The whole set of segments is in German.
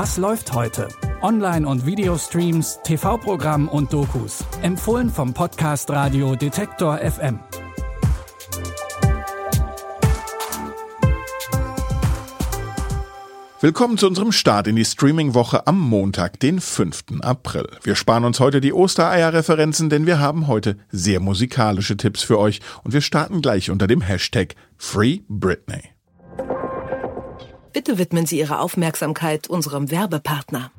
Was läuft heute? Online- und Videostreams, TV-Programm und Dokus. Empfohlen vom Podcast Radio Detektor FM. Willkommen zu unserem Start in die Streaming-Woche am Montag, den 5. April. Wir sparen uns heute die Ostereier-Referenzen, denn wir haben heute sehr musikalische Tipps für euch und wir starten gleich unter dem Hashtag Free Britney. Bitte widmen Sie Ihre Aufmerksamkeit unserem Werbepartner.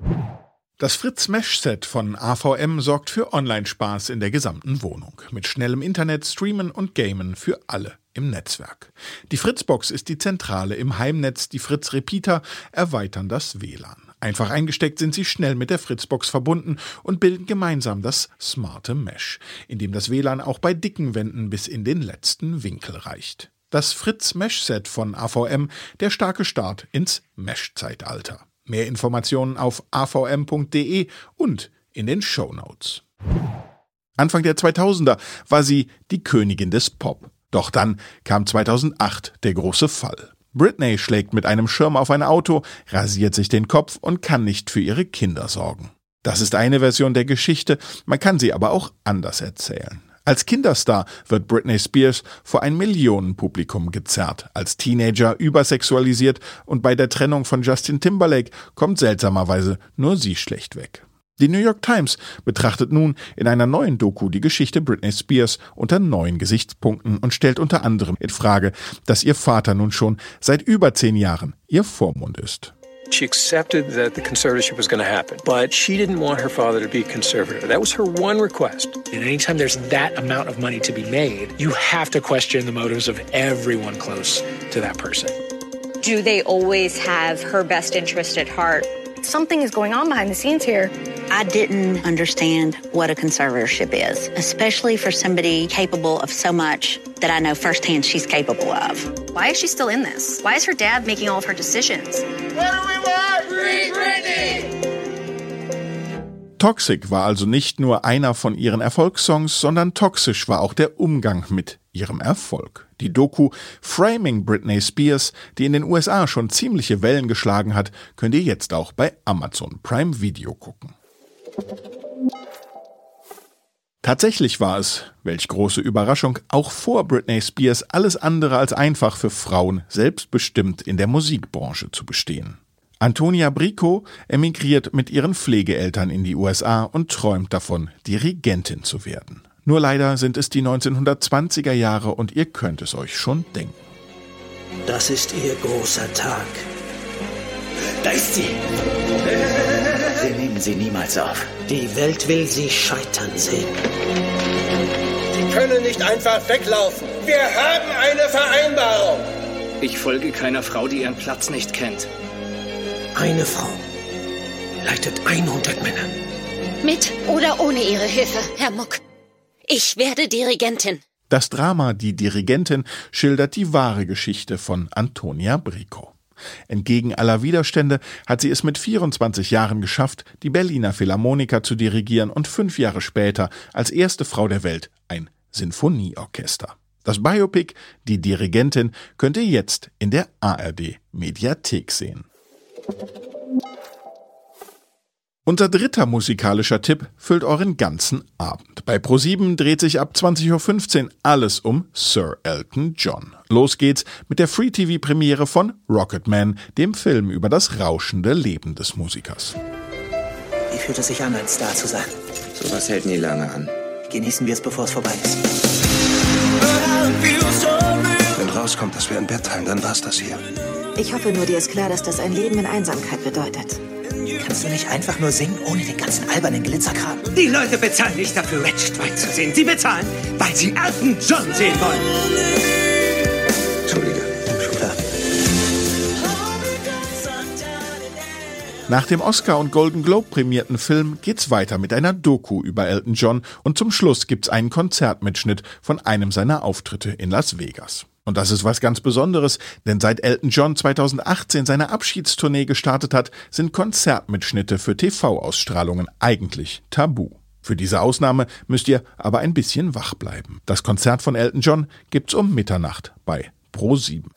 Das Fritz Mesh Set von AVM sorgt für Online-Spaß in der gesamten Wohnung. Mit schnellem Internet, Streamen und Gamen für alle im Netzwerk. Die Fritzbox ist die Zentrale im Heimnetz, die Fritz Repeater erweitern das WLAN. Einfach eingesteckt sind sie schnell mit der Fritzbox verbunden und bilden gemeinsam das smarte Mesh, in dem das WLAN auch bei dicken Wänden bis in den letzten Winkel reicht. Das Fritz Mesh Set von AVM, der starke Start ins Mesh-Zeitalter. Mehr Informationen auf avm.de und in den Show Notes. Anfang der 2000er war sie die Königin des Pop. Doch dann kam 2008 der große Fall. Britney schlägt mit einem Schirm auf ein Auto, rasiert sich den Kopf und kann nicht für ihre Kinder sorgen. Das ist eine Version der Geschichte, man kann sie aber auch anders erzählen. Als Kinderstar wird Britney Spears vor ein Millionenpublikum gezerrt, als Teenager übersexualisiert und bei der Trennung von Justin Timberlake kommt seltsamerweise nur sie schlecht weg. Die New York Times betrachtet nun in einer neuen Doku die Geschichte Britney Spears unter neuen Gesichtspunkten und stellt unter anderem in Frage, dass ihr Vater nun schon seit über zehn Jahren ihr Vormund ist. She accepted that the conservatorship was going to happen, but she didn't want her father to be conservator. That was her one request. And anytime there's that amount of money to be made, you have to question the motives of everyone close to that person. Do they always have her best interest at heart? Something is going on behind the scenes here. I didn't understand what a conservatorship is, especially for somebody capable of so much that I know firsthand she's capable of. Why is she still in this? Why is her dad making all of her decisions? Toxic war also nicht nur einer von ihren Erfolgssongs, sondern toxisch war auch der Umgang mit ihrem Erfolg. Die Doku Framing Britney Spears, die in den USA schon ziemliche Wellen geschlagen hat, könnt ihr jetzt auch bei Amazon Prime Video gucken. Tatsächlich war es, welch große Überraschung, auch vor Britney Spears alles andere als einfach für Frauen selbstbestimmt in der Musikbranche zu bestehen. Antonia Brico emigriert mit ihren Pflegeeltern in die USA und träumt davon, Dirigentin zu werden. Nur leider sind es die 1920er Jahre und ihr könnt es euch schon denken. Das ist ihr großer Tag. Da ist sie. Sie nehmen sie niemals auf. Die Welt will sie scheitern sehen. Sie können nicht einfach weglaufen. Wir haben eine Vereinbarung. Ich folge keiner Frau, die ihren Platz nicht kennt. Eine Frau leitet 100 Männer. Mit oder ohne Ihre Hilfe, Herr Muck. Ich werde Dirigentin. Das Drama Die Dirigentin schildert die wahre Geschichte von Antonia Brico. Entgegen aller Widerstände hat sie es mit 24 Jahren geschafft, die Berliner Philharmoniker zu dirigieren und fünf Jahre später als erste Frau der Welt ein Sinfonieorchester. Das Biopic Die Dirigentin könnt ihr jetzt in der ARD Mediathek sehen. Unser dritter musikalischer Tipp füllt euren ganzen Abend. Bei Pro7 dreht sich ab 20.15 Uhr alles um Sir Elton John. Los geht's mit der Free-TV-Premiere von Rocketman, dem Film über das rauschende Leben des Musikers. Wie fühlt es sich an, ein Star zu sein? Sowas hält nie lange an. Genießen wir es, bevor es vorbei ist. Wenn rauskommt, dass wir ein Bett teilen, dann war's das hier. Ich hoffe nur, dir ist klar, dass das ein Leben in Einsamkeit bedeutet. Kannst du nicht einfach nur singen, ohne den ganzen albernen Glitzerkram? Die Leute bezahlen nicht dafür, Wretched White zu sehen. Sie bezahlen, weil sie Elton John sehen wollen. Entschuldige. Schon klar. Nach dem Oscar- und Golden Globe prämierten Film geht's weiter mit einer Doku über Elton John und zum Schluss gibt's einen Konzertmitschnitt von einem seiner Auftritte in Las Vegas. Und das ist was ganz Besonderes, denn seit Elton John 2018 seine Abschiedstournee gestartet hat, sind Konzertmitschnitte für TV-Ausstrahlungen eigentlich tabu. Für diese Ausnahme müsst ihr aber ein bisschen wach bleiben. Das Konzert von Elton John gibt's um Mitternacht bei Pro 7.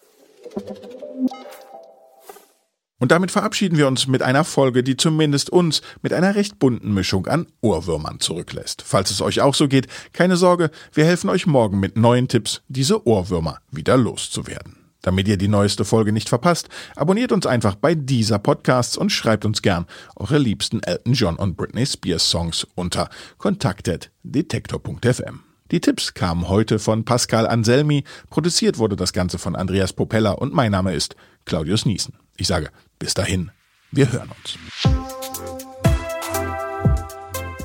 Und damit verabschieden wir uns mit einer Folge, die zumindest uns mit einer recht bunten Mischung an Ohrwürmern zurücklässt. Falls es euch auch so geht, keine Sorge, wir helfen euch morgen mit neuen Tipps, diese Ohrwürmer wieder loszuwerden. Damit ihr die neueste Folge nicht verpasst, abonniert uns einfach bei dieser Podcasts und schreibt uns gern eure liebsten Elton John und Britney Spears Songs unter kontaktet.detektor.fm. Die Tipps kamen heute von Pascal Anselmi, produziert wurde das Ganze von Andreas Popella und mein Name ist Claudius Niesen. Ich sage bis dahin, wir hören uns.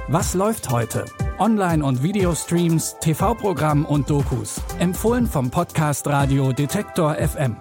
Was läuft heute? Online- und Videostreams, TV-Programm und Dokus. Empfohlen vom Podcast Radio Detektor FM.